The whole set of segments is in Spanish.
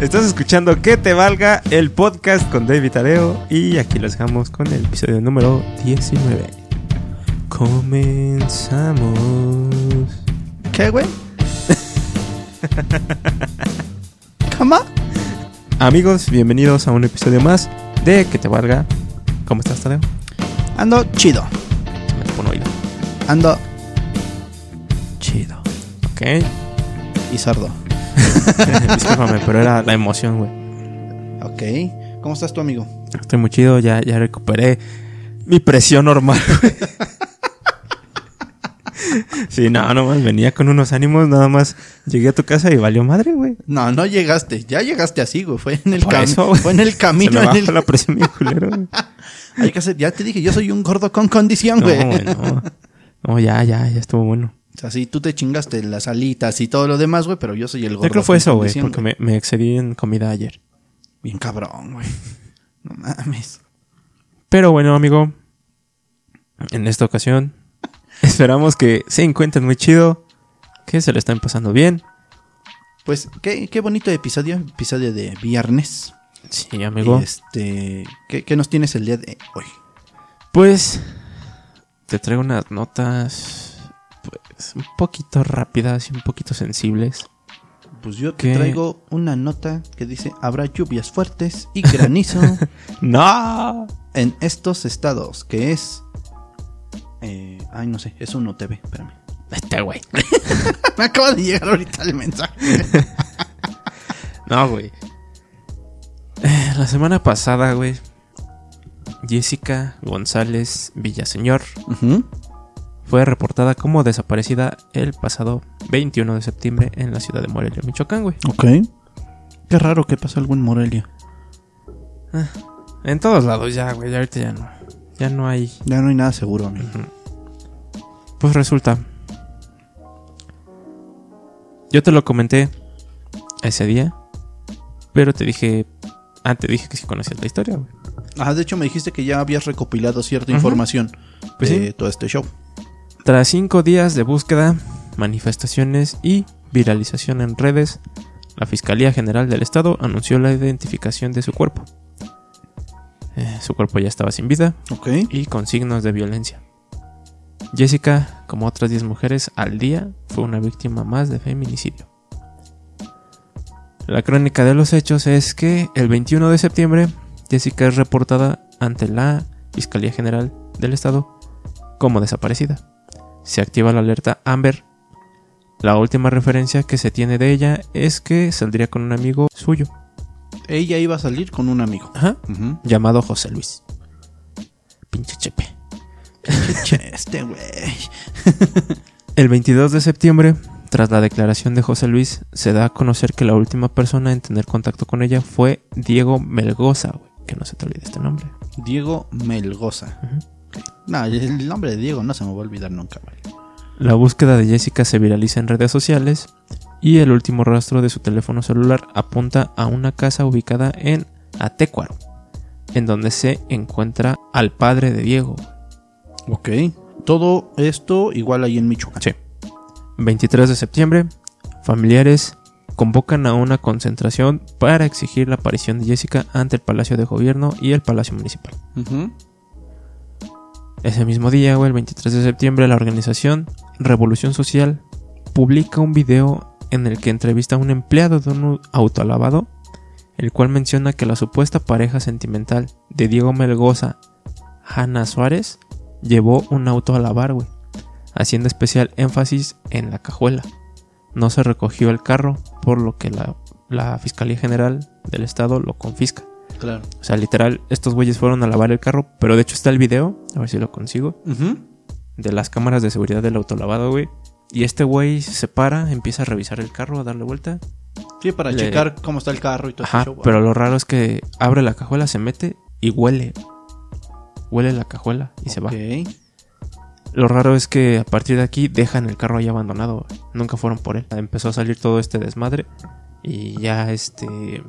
Estás escuchando Que Te Valga, el podcast con David Areo. Y aquí los dejamos con el episodio número 19. Comenzamos. ¿Qué, güey? ¿Cómo? Amigos, bienvenidos a un episodio más de Que Te Valga. ¿Cómo estás, Tadeo? Ando chido. Se me tapó un oído. Ando chido. Ok. Y sordo. Discúlpame, pero era la emoción, güey. Ok. ¿Cómo estás tú, amigo? Estoy muy chido, ya, ya recuperé mi presión normal, güey. Sí, no, nomás venía con unos ánimos, nada más llegué a tu casa y valió madre, güey. No, no llegaste. Ya llegaste así, güey. Fue en el, Por cam- eso, güey. fue en el Se camino. me en bajó el- la presión bien culero, güey. Hay que hacer... Ya te dije, yo soy un gordo con condición, No, güey. güey, no. No, ya, ya, ya estuvo bueno. O sea, sí, tú te chingaste las alitas y todo lo demás, güey, pero yo soy el gordo Yo creo que fue eso, güey, porque me, me excedí en comida ayer. Bien cabrón, güey. No mames. Pero bueno, amigo, en esta ocasión esperamos que se encuentren muy chido, que se le estén pasando bien. Pues, qué, qué bonito episodio. Episodio de viernes. Sí, amigo. Este... ¿qué, qué nos tienes el día de hoy? Pues te traigo unas notas pues un poquito rápidas y un poquito sensibles. Pues yo te ¿Qué? traigo una nota que dice habrá lluvias fuertes y granizo ¡No! en estos estados, que es... eh, ay, no sé, es un UTV, espérame. Este güey. Me acaba de llegar ahorita el mensaje. No, güey. Eh, La semana pasada, güey, Jessica González Villaseñor Ujú. Fue reportada como desaparecida el pasado 21 de septiembre en la ciudad de Morelia, Michoacán, güey. Ok. Qué raro que pasó algo en Morelia. En todos lados ya, güey, ya ahorita ya no. Ya no hay Ya no hay nada seguro, amigo. Pues resulta. Yo te lo comenté ese día. Pero te dije. Ah, te dije que sí conocías la historia, güey. Ajá, de hecho me dijiste que ya habías recopilado cierta información Pues de sí. todo este show. Tras cinco días de búsqueda, manifestaciones y viralización en redes, la Fiscalía General del Estado anunció la identificación de su cuerpo. Eh, su cuerpo ya estaba sin vida y con signos de violencia. Jessica, como otras 10 mujeres al día, fue una víctima más de feminicidio. La crónica de los hechos es que el 21 de septiembre, Jessica es reportada ante la Fiscalía General del Estado como desaparecida. Se activa la alerta Amber. La última referencia que se tiene de ella es que saldría con un amigo suyo, Ella iba a salir con un amigo. Ajá. Llamado José Luis. Pinche chepe. Che, este güey. El 22 de septiembre, tras la declaración de José Luis, se da a conocer que la última persona en tener contacto con ella fue Diego Melgoza, güey, que no se te olvide este nombre. Diego Melgoza. Ujú. No, el nombre de Diego no se me va a olvidar nunca, güey. La búsqueda de Jessica se viraliza en redes sociales y el último rastro de su teléfono celular apunta a una casa ubicada en Atecuaro, en donde se encuentra al padre de Diego. Ok. Todo esto igual ahí en Michoacán. Sí. 23 de septiembre, familiares convocan a una concentración para exigir la aparición de Jessica ante el Palacio de Gobierno y el Palacio Municipal. Ese mismo día, el 23 de septiembre, la organización Revolución Social publica un video en el que entrevista a un empleado de un autolavado, el cual menciona que la supuesta pareja sentimental de Diego Melgoza, Hanna Suárez, llevó un auto a lavar, güey, haciendo especial énfasis en la cajuela. No se recogió el carro, por lo que la Fiscalía General del Estado lo confisca. Claro. O sea, literal, estos güeyes fueron a lavar el carro, pero de hecho está el video, a ver si lo consigo, de las cámaras de seguridad del autolavado, güey. Y este güey se para, empieza a revisar el carro, a darle vuelta. Sí, para Le- checar cómo está el carro y todo Ajá, ese show. pero lo raro es que abre la cajuela, se mete y huele. Huele la cajuela y se va. Lo raro es que a partir de aquí dejan el carro ahí abandonado. Nunca fueron por él. Empezó a salir todo este desmadre. Y ya este.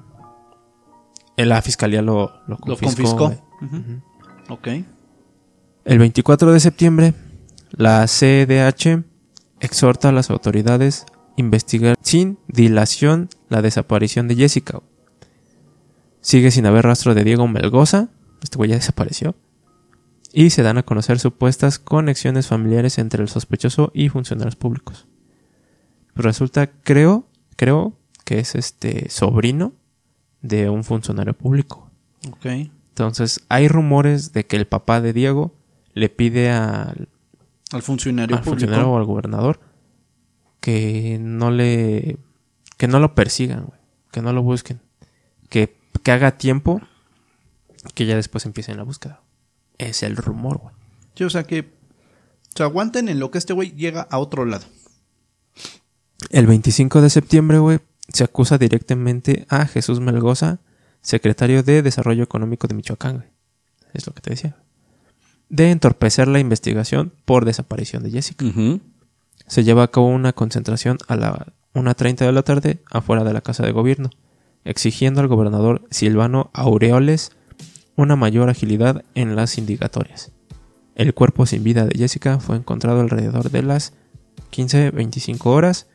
La fiscalía lo, lo Lo confiscó. confiscó. Ujú. Ujú. Ok. El 24 de septiembre, la CDH exhorta a las autoridades a investigar sin dilación la desaparición de Jessica. Sigue sin haber rastro de Diego Melgoza. Este güey ya desapareció. Y se dan a conocer supuestas conexiones familiares entre el sospechoso y funcionarios públicos. Resulta, creo, creo que es este sobrino de un funcionario público. Ok. Entonces, hay rumores de que el papá de Diego le pide al, Al funcionario al público. funcionario o al gobernador que no le que no lo persigan, güey, que no lo busquen, que, que haga tiempo que ya después empiecen la búsqueda. Es el rumor, güey. Sí, o sea que se aguanten en lo que este güey llega a otro lado. El 25 de septiembre, güey, se acusa directamente a Jesús Melgoza, secretario de Desarrollo Económico de Michoacán. Es lo que te decía. De entorpecer la investigación por desaparición de Jessica. Se lleva a cabo una concentración a la 1.30 de la tarde afuera de la Casa de Gobierno, exigiendo al gobernador Silvano Aureoles una mayor agilidad en las indicatorias. El cuerpo sin vida de Jessica fue encontrado alrededor de las 15.25 horas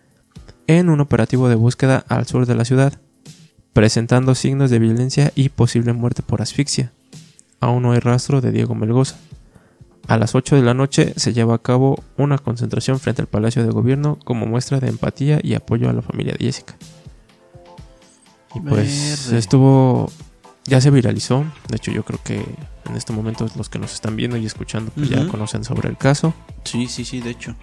en un operativo de búsqueda al sur de la ciudad, presentando signos de violencia y posible muerte por asfixia. Aún no hay rastro de Diego Melgoza. A las 8 de la noche se lleva a cabo una concentración frente al Palacio de Gobierno como muestra de empatía y apoyo a la familia de Jessica. Y pues Verde. estuvo... Ya se viralizó. De hecho yo creo que en este momento los que nos están viendo y escuchando pues ya conocen sobre el caso. Sí, sí, sí, de hecho.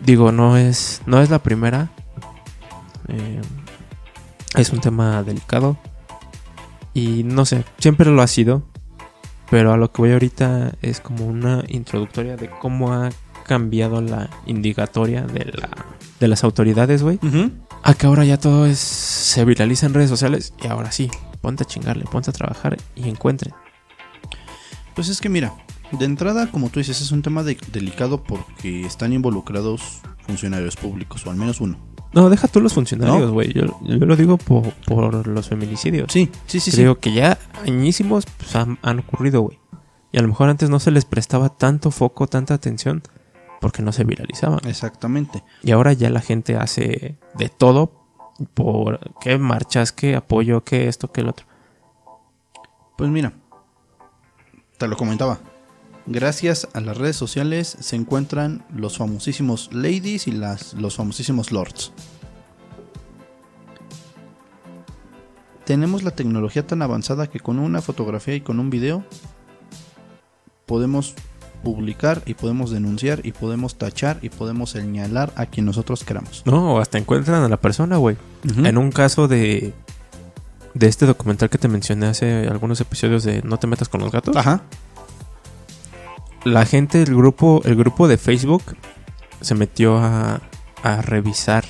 Digo, no es, no es la primera. Eh, es un tema delicado. Y no sé, siempre lo ha sido. Pero a lo que voy ahorita es como una introductoria de cómo ha cambiado la indicatoria de, la, de las autoridades, güey. A que ahora ya todo es, se viraliza en redes sociales. Y ahora sí, ponte a chingarle, ponte a trabajar y encuentren. Pues es que mira, de entrada, como tú dices, es un tema de- delicado porque están involucrados funcionarios públicos, o al menos uno. No, deja tú los funcionarios, ¿No? güey. Yo, yo lo digo por, por los feminicidios. Sí, sí, sí, sí. Creo que ya añísimos pues, han, han ocurrido, güey. Y a lo mejor antes no se les prestaba tanto foco, tanta atención, porque no se viralizaban. Exactamente. Y ahora ya la gente hace de todo por qué marchas, qué apoyo, qué esto, qué el otro. Pues mira, te lo comentaba. Gracias a las redes sociales se encuentran los famosísimos ladies y las, los famosísimos lords. Tenemos la tecnología tan avanzada que con una fotografía y con un video podemos publicar y podemos denunciar y podemos tachar y podemos señalar a quien nosotros queramos. No, hasta encuentran a la persona, güey. En un caso de de este documental que te mencioné hace algunos episodios de No te metas con los gatos. Ajá. La gente, el grupo, el grupo de Facebook se metió a, a revisar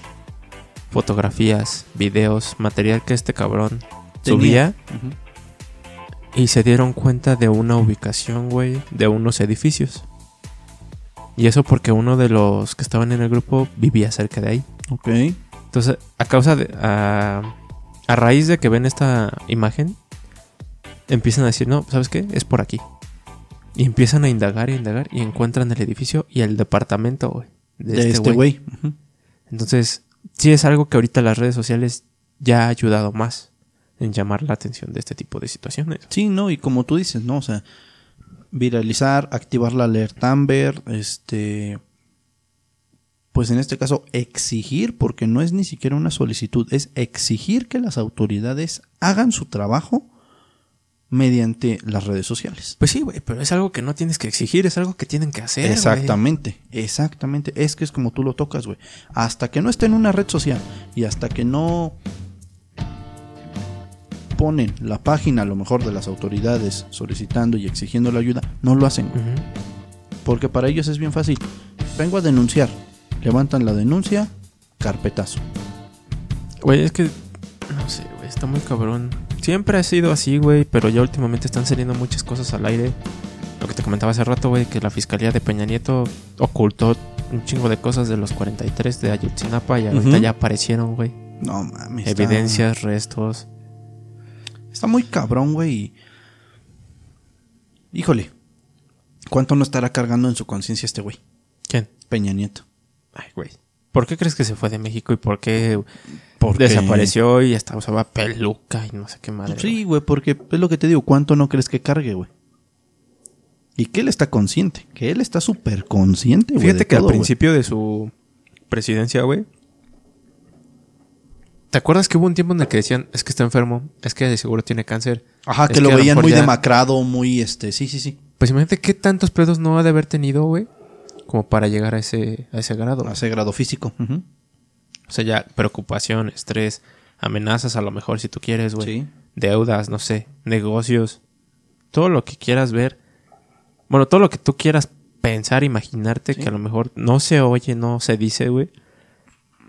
fotografías, videos, material que este cabrón subía y se dieron cuenta de una ubicación, güey, de unos edificios. Y eso porque uno de los que estaban en el grupo vivía cerca de ahí. Ok. Entonces, a causa de. A, a raíz de que ven esta imagen, empiezan a decir, no, ¿sabes qué? Es por aquí. Y empiezan a indagar y indagar y encuentran el edificio y el departamento, güey. De, De este güey. Entonces, sí es algo que ahorita las redes sociales ya ha ayudado más en llamar la atención de este tipo de situaciones. Sí, no, y como tú dices, ¿no? O sea, viralizar, activar la alerta Amber, este. Pues en este caso, exigir, porque no es ni siquiera una solicitud, es exigir que las autoridades hagan su trabajo mediante las redes sociales. Pues sí, güey, pero es algo que no tienes que exigir, es algo que tienen que hacer. Exactamente, exactamente. Es que es como tú lo tocas, güey. Hasta que no esté en una red social y hasta que no ponen la página a lo mejor de las autoridades solicitando y exigiendo la ayuda, no lo hacen. Ujú. Porque para ellos es bien fácil. Vengo a denunciar. Levantan la denuncia, carpetazo. Güey, es que. No sé, güey, está muy cabrón. Siempre ha sido así, güey, pero ya últimamente están saliendo muchas cosas al aire. Lo que te comentaba hace rato, güey, que la fiscalía de Peña Nieto ocultó un chingo de cosas de los 43 de Ayotzinapa y ahorita ya aparecieron, güey. No mames. está- Evidencias, restos. Está muy cabrón, güey. Híjole. ¿Cuánto no estará cargando en su conciencia este güey? ¿Quién? Peña Nieto. Ay, güey. ¿Por qué crees que se fue de México y por qué Porque- desapareció y hasta usaba peluca y no sé qué madre. Sí, güey, porque es lo que te digo, ¿cuánto no crees que cargue, güey? Y que él está consciente, que él está súper consciente, güey. Fíjate que todo, al principio de su presidencia, güey. ¿Te acuerdas que hubo un tiempo en el que decían, es que está enfermo, es que de seguro tiene cáncer? Ajá, que lo veían muy ya-". demacrado, muy este, sí, sí, sí. Pues imagínate qué tantos pedos no ha de haber tenido, güey, como para llegar a ese, a ese grado. A ese grado físico. ujú. O sea, ya preocupación, estrés, amenazas a lo mejor si tú quieres, güey. Sí. Deudas, no sé, negocios. Todo lo que quieras ver. Bueno, todo lo que tú quieras pensar, imaginarte, Sí. que a lo mejor no se oye, no se dice, güey.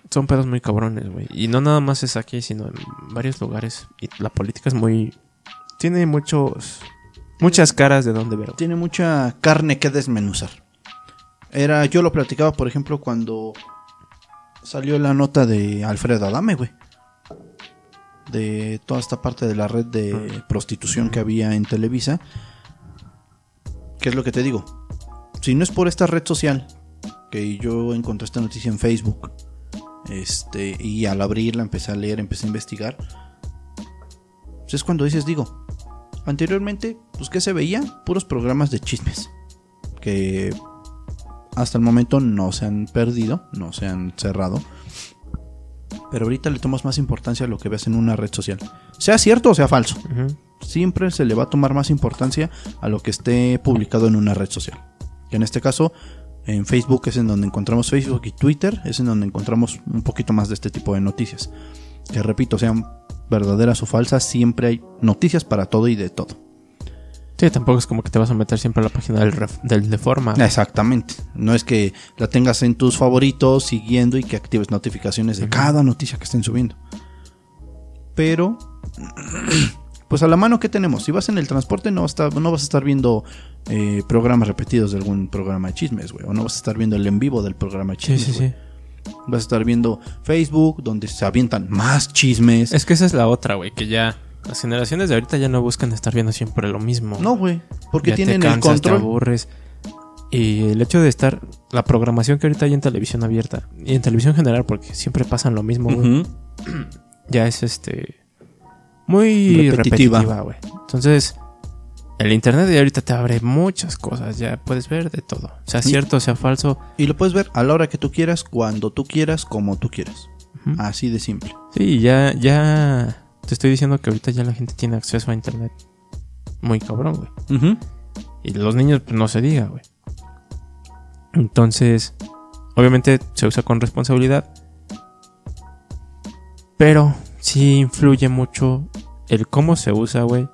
Son pedos muy cabrones, güey. Y no nada más es aquí, sino en varios lugares. Y la política es muy... Tiene muchos... Muchas caras de dónde ver. güey. Tiene mucha carne que desmenuzar. Era, yo lo platicaba, por ejemplo, cuando salió la nota de Alfredo Adame, güey. De toda esta parte de la red de prostitución que había en Televisa. ¿Qué es lo que te digo? Si no es por esta red social, que yo encontré esta noticia en Facebook, este, y al abrirla empecé a leer, empecé a investigar, pues es cuando dices, digo, anteriormente, pues que se veía? Puros programas de chismes, que hasta el momento no se han perdido, no se han cerrado. Pero ahorita le tomas más importancia a lo que ves en una red social. Sea cierto o sea falso. Siempre se le va a tomar más importancia a lo que esté publicado en una red social. Que en este caso, en Facebook es en donde encontramos Facebook y Twitter es en donde encontramos un poquito más de este tipo de noticias. Que repito, sean verdaderas o falsas, siempre hay noticias para todo y de todo. Sí, tampoco es como que te vas a meter siempre a la página del, ref- del de forma. Exactamente. No es que la tengas en tus favoritos siguiendo y que actives notificaciones de cada noticia que estén subiendo. Pero, pues a la mano que tenemos. Si vas en el transporte no, vas a estar- no vas a estar viendo eh, programas repetidos de algún programa de chismes, güey. O no vas a estar viendo el en vivo del programa de Sí, chismes. sí, güey. sí. Vas a estar viendo Facebook, donde se avientan más chismes. Es que esa es la otra, güey, que ya las generaciones de ahorita ya no buscan estar viendo siempre lo mismo. No, güey. Porque Ya te tienen el cansas, te control. aburres. Y el hecho de estar, la programación que ahorita hay en televisión abierta y en televisión general, porque siempre pasan lo mismo, güey, ya es este muy Repetitiva. güey. Entonces, el internet de ahorita te abre muchas cosas, ya puedes ver de todo, sea cierto, sea falso. Y lo puedes ver a la hora que tú quieras, cuando tú quieras, como tú quieras. Así de simple. Sí, ya, ya te estoy diciendo que ahorita ya la gente tiene acceso a internet muy cabrón, güey. Y los niños, pues no se diga, güey. Entonces, obviamente se usa con responsabilidad. Pero sí influye mucho el cómo se usa, güey.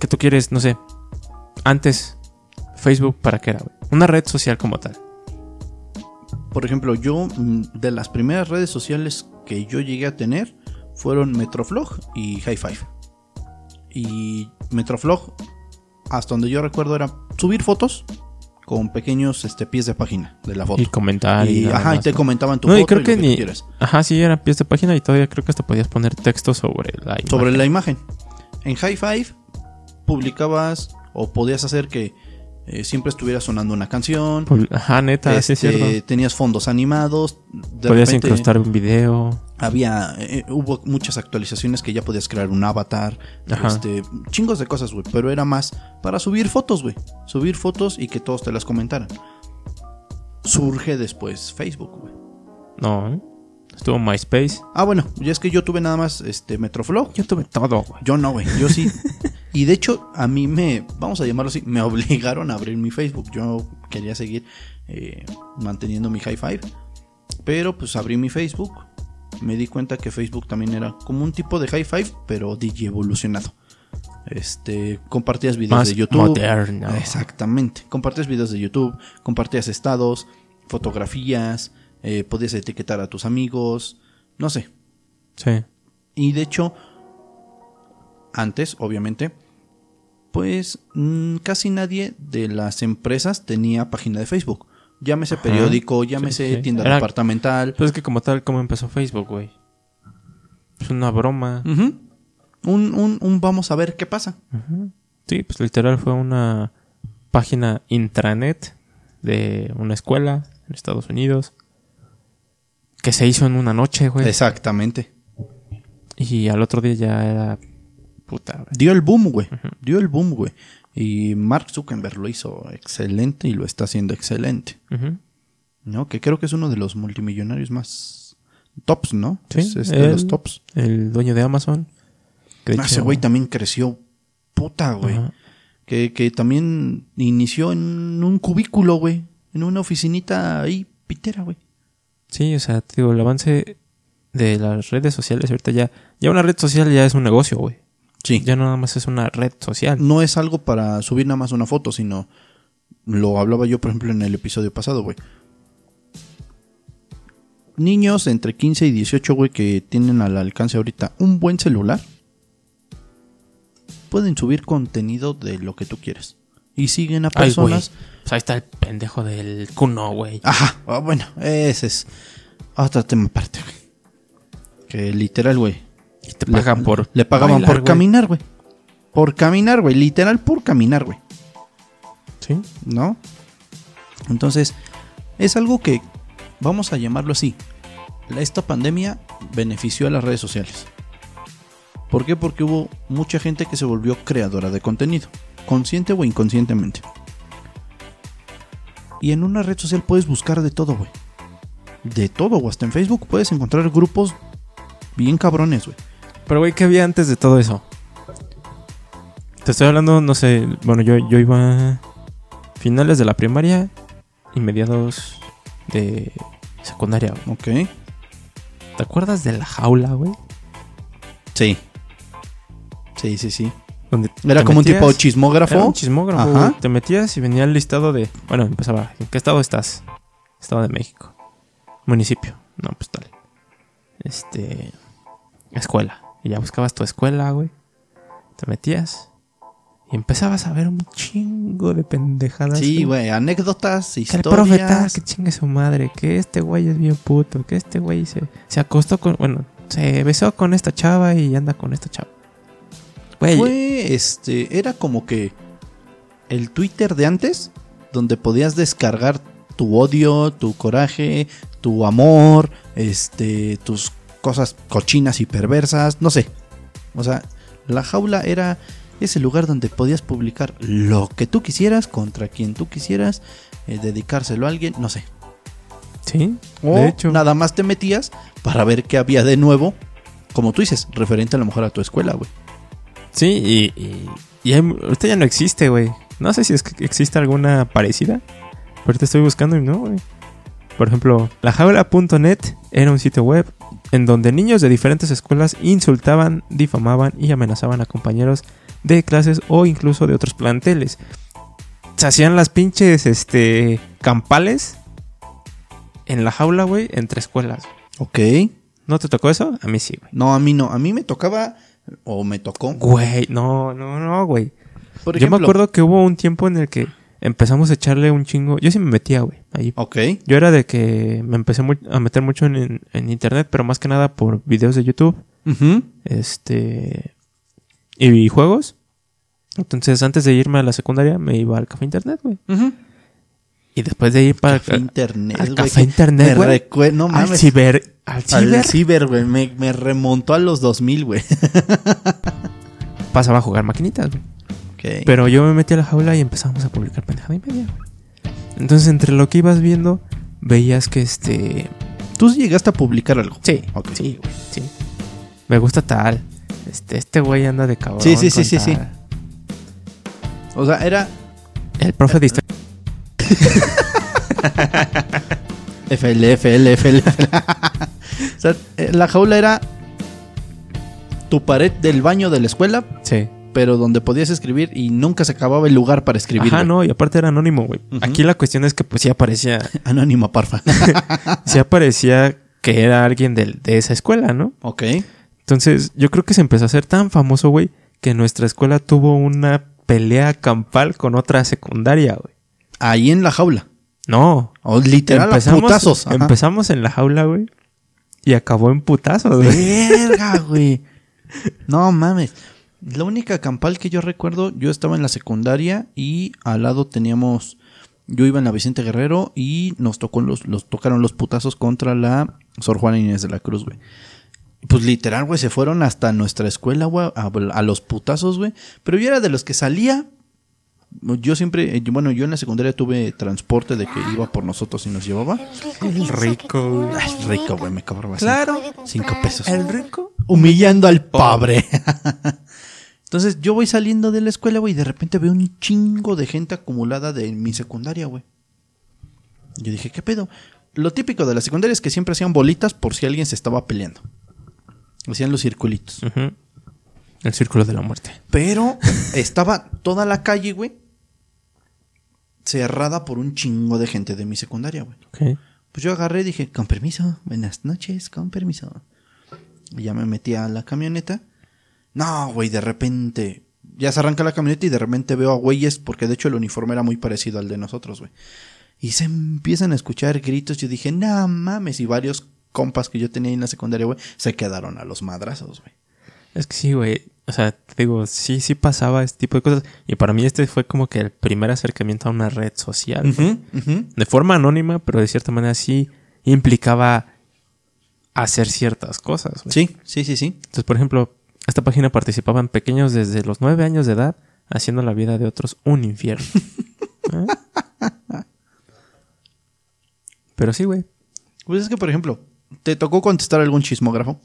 Que tú quieres, no sé. Antes, Facebook, ¿para qué era, güey? Una red social como tal. Por ejemplo, yo mm, de las primeras redes sociales que yo llegué a tener fueron Metroflog y High Five. Y Metroflog, hasta donde yo recuerdo, era subir fotos con pequeños este, pies de página de la foto. Y comentar. Y, ajá, y te ¿no? comentaban tu No, y foto creo lo que ni-. Ajá, sí, eran pies de página y todavía creo que hasta podías poner texto sobre la imagen. Sobre la imagen. En High Five publicabas o podías hacer que eh, siempre estuviera sonando una canción. Pub- Ajá, neta, sí es Este, cierto. tenías fondos animados. De Podías repente incrustar un video. había eh, hubo muchas actualizaciones que ya podías crear un avatar, Ajá. este, chingos de cosas, güey, pero era más para subir fotos, güey, subir fotos y que todos te las comentaran. Surge después Facebook, güey. No, ¿eh? Estuvo MySpace. Ah, bueno, ya es que yo tuve nada más este Metroflow. Yo tuve todo, güey. Yo no, güey. Yo sí. y de hecho, a mí me, vamos a llamarlo así, me obligaron a abrir mi Facebook. Yo quería seguir eh, manteniendo mi high five. Pero pues abrí mi Facebook. Me di cuenta que Facebook también era como un tipo de high five, pero DJ evolucionado. Este, compartías videos Más de YouTube. moderno. Exactamente. Compartías videos de YouTube, compartías estados, fotografías, eh, podías etiquetar a tus amigos, no sé. Sí. Y de hecho, antes, obviamente, pues mm, casi nadie de las empresas tenía página de Facebook. Llámese Ajá. periódico, llámese Sí, sí. tienda Era- departamental. Pues es que como tal, ¿cómo empezó Facebook, güey? Es una broma. Un, un, un vamos a ver qué pasa. Ujú. Sí, pues literal fue una página intranet de una escuela en Estados Unidos que se hizo en una noche, güey. Exactamente. Y al otro día ya era puta, güey. Dio el boom, güey. Dio el boom, güey. Y Mark Zuckerberg lo hizo excelente y lo está haciendo excelente. ¿No? Que creo que es uno de los multimillonarios más tops, ¿no? Sí, es, es de los tops. El dueño de Amazon. que Ah, ese güey también creció puta, güey. Que, que también inició en un cubículo, güey. En una oficinita ahí, pitera, güey. Sí, o sea, te digo, el avance de las redes sociales ahorita ya... Ya una red social ya es un negocio, güey. Sí. Ya no nada más es una red social. No es algo para subir nada más una foto, sino... Lo hablaba yo, por ejemplo, en el episodio pasado, güey. Niños entre 15 y 18, güey, que tienen al alcance ahorita un buen celular, pueden subir contenido de lo que tú quieres. Y siguen a Ay, personas... Pues ahí está el pendejo del Kuno, güey. Ajá, ah, bueno, ese es otro tema aparte, güey. Que literal, güey. Y te pagan le, por... Le pagaban bailar, por caminar, güey. Por caminar, güey. Literal, por caminar, güey. Sí. ¿No? Entonces, es algo que, vamos a llamarlo así. Esta pandemia benefició a las redes sociales. ¿Por qué? Porque hubo mucha gente que se volvió creadora de contenido. Consciente o inconscientemente. Y en una red social puedes buscar de todo, güey. De todo, o hasta en Facebook puedes encontrar grupos bien cabrones, güey. Pero, güey, ¿qué había antes de todo eso? Te estoy hablando, no sé... Bueno, yo, yo iba... Finales de la primaria y mediados de secundaria, güey. Ok. ¿Te acuerdas de la jaula, güey? Sí. Sí, sí, sí. Donde Era como un tipo chismógrafo. Era un chismógrafo, Ajá. Te metías y venía el listado de... Bueno, empezaba. ¿En qué estado estás? Estado de México. Municipio. No, pues tal. Este... Escuela. Y ya buscabas tu escuela, güey. Te metías. Y empezabas a ver un chingo de pendejadas. Sí, güey, anécdotas, Que el historias. profeta, que chingue su madre, que este güey es bien puto, que este güey se, se acostó con, bueno, se besó con esta chava y anda con esta chava. Güey, Fue, este, era como que el Twitter de antes, donde podías descargar tu odio, tu coraje, tu amor, este, tus cosas cochinas y perversas, no sé. O sea, la jaula era ese lugar donde podías publicar lo que tú quisieras, contra quien tú quisieras, eh, dedicárselo a alguien, no sé. sí, O de hecho. nada más te metías para ver qué había de nuevo, como tú dices, referente a lo mejor a tu escuela, güey. Sí, y, y, y hay- ahorita ya no existe, güey. No sé si es que existe alguna parecida, pero te estoy buscando y no, güey. Por ejemplo, lajaula.net era un sitio web en donde niños de diferentes escuelas insultaban, difamaban y amenazaban a compañeros de clases o incluso de otros planteles. Se hacían las pinches este campales en la jaula, güey, entre escuelas. Ok. ¿No te tocó eso? A mí sí, güey. No, a mí no. A mí me tocaba, o me tocó. Güey, no, no, no, güey. Por Yo me acuerdo que hubo un tiempo en el que empezamos a echarle un chingo. Yo sí me metía, güey, ahí. Ok. Yo era de que me empecé a meter mucho en, en- en internet, pero más que nada por videos de YouTube, Ujú. este y juegos. Entonces, antes de irme a la secundaria, me iba al café internet, güey. Ujú. Y después de ir para Café internet, al café internet, güey. no al mames. ciber, al Al ciber, güey. Me, me remontó a los 2000, güey. pasaba a jugar maquinitas, güey. Pero yo me metí a la jaula y empezamos a publicar pendejada y media, güey. Entonces, entre lo que ibas viendo, veías que este Tú llegaste a publicar algo. Sí, Ok. sí, güey, sí. Me gusta tal. Este, este güey anda de cabrón. Sí, sí, sí, sí, sí. O sea, era El profe de historia. FL, FL, FL. o sea, eh, la jaula era tu pared del baño de la escuela, Sí. pero donde podías escribir y nunca se acababa el lugar para escribir. Güey. no, y aparte era anónimo, güey. Aquí la cuestión es que pues sí aparecía, Anónima, parfa. sí aparecía que era alguien del- de, esa escuela, ¿no? ok. Entonces, yo creo que se empezó a hacer tan famoso, güey, que nuestra escuela tuvo una pelea campal con otra secundaria, güey. Ahí en la jaula. No. O literal putazos. Ajá. empezamos en la jaula, güey. Y acabó en putazos, güey. Verga, güey. No mames. La única campal que yo recuerdo, yo estaba en la secundaria y al lado teníamos. Yo iba en la Vicente Guerrero y nos tocó los, los tocaron los putazos contra la Sor Juana Inés de la Cruz, güey. Pues literal, güey, se fueron hasta nuestra escuela, güey, a, a los putazos, güey. Pero yo era de los que salía. Yo siempre, eh, bueno, yo en la secundaria tuve transporte de que iba por nosotros y nos llevaba. El rico. Ay, rico, güey, me cobraba Claro. cinco pesos. El rico. Humillando al pobre. Entonces yo voy saliendo de la escuela, güey, y de repente veo un chingo de gente acumulada de mi secundaria, güey. Yo dije, ¿qué pedo? Lo típico de la secundaria es que siempre hacían bolitas por si alguien se estaba peleando. Hacían los circulitos. El círculo de la muerte. Pero estaba toda la calle, güey, cerrada por un chingo de gente de mi secundaria, güey. Ok. Pues yo agarré y dije, con permiso, buenas noches, con permiso. Y ya me metí a la camioneta. No, güey, de repente, ya se arranca la camioneta y de repente veo a güeyes, porque de hecho el uniforme era muy parecido al de nosotros, güey. Y se empiezan a escuchar gritos. Yo dije, no mames, y varios compas que yo tenía ahí en la secundaria, güey, se quedaron a los madrazos, güey. Es que sí, güey. O sea, te digo, sí, sí pasaba este tipo de cosas. Y para mí este fue como que el primer acercamiento a una red social. De forma anónima, pero de cierta manera sí implicaba hacer ciertas cosas. Sí, sí, sí, sí. Entonces, por ejemplo, esta página participaban pequeños desde los nueve años de edad, haciendo la vida de otros un infierno. ¿Eh? Pero sí, güey. Pues es que, por ejemplo, ¿te tocó contestar algún chismógrafo?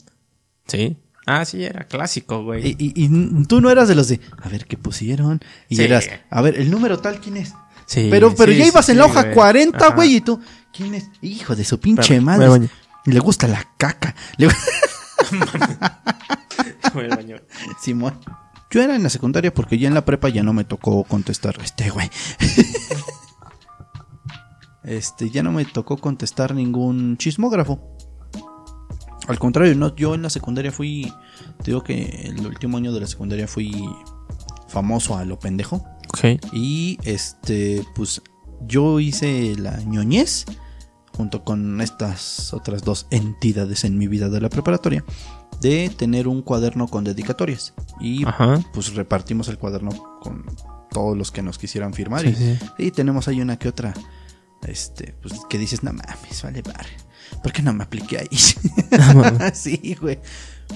Sí. Ah, sí, era clásico, güey. Y, y- y tú no eras de los de, a ver, ¿qué pusieron? Y Sí. eras, a ver, ¿el número tal quién es? Sí, pero pero sí, ya sí, ibas en la hoja güey. 40, Ajá. güey, y tú, ¿quién es? Hijo de su pinche Pero, madre. bueno, Le gusta la caca. Le-. Simón. Yo era en la secundaria porque ya en la prepa ya no me tocó contestar este, güey. este, ya no me tocó contestar ningún chismógrafo. Al contrario, no, yo en la secundaria fui, te digo que el último año de la secundaria fui famoso a lo pendejo. Ok. Y este, pues yo hice la ñoñez junto con estas otras dos entidades en mi vida de la preparatoria de tener un cuaderno con dedicatorias. Y Ajá. pues repartimos el cuaderno con todos los que nos quisieran firmar. Sí, y, sí. y tenemos ahí una que otra, este, pues que dices, no mames, vale, bar. ¿Por qué no me apliqué ahí? sí, güey.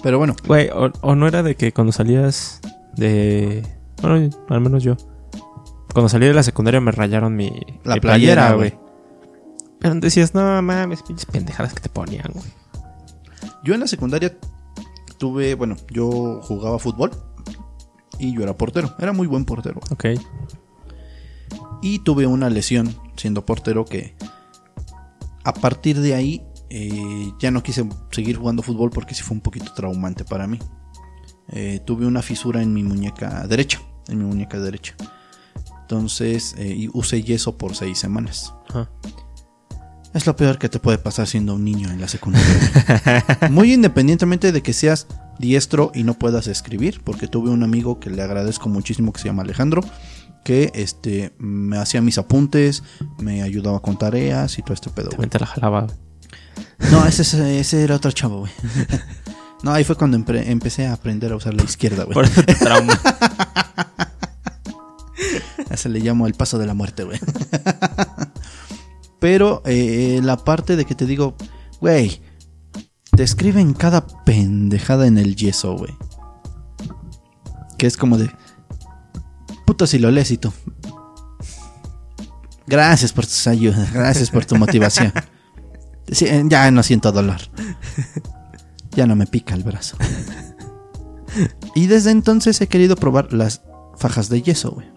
Pero bueno, Güey, o, o no era de que cuando salías de... Bueno, al menos yo. Cuando salí de la secundaria me rayaron mi, La mi playera, güey. Pero decías, no mames, pinches pendejadas que te ponían, güey. yo en la secundaria tuve, bueno, yo jugaba fútbol y yo era portero. Era muy buen portero. Ok. Y tuve una lesión siendo portero que a partir de ahí eh, ya no quise seguir jugando fútbol porque sí fue un poquito traumante para mí. Eh, tuve una fisura en mi muñeca derecha, en mi muñeca derecha. Entonces eh, usé yeso por seis semanas. Ajá. Es lo peor que te puede pasar siendo un niño en la secundaria. Muy independientemente de que seas diestro y no puedas escribir, porque tuve un amigo que le agradezco muchísimo que se llama Alejandro, que este me hacía mis apuntes, me ayudaba con tareas y todo este pedo. También te la jalaba. No, ese, ese, ese era otro chavo, güey. No, ahí fue cuando empecé a aprender a usar la izquierda, güey. Por eso te trauma. A ese le llamo el paso de la muerte, güey. Pero eh, la parte de que te digo, güey, te escriben cada pendejada en el yeso, güey. Que es como de, puto si lo lees y tú. Gracias por tus ayudas, gracias por tu motivación. Sí, eh, ya no siento dolor. Ya no me pica el brazo. Y desde entonces he querido probar las fajas de yeso, güey.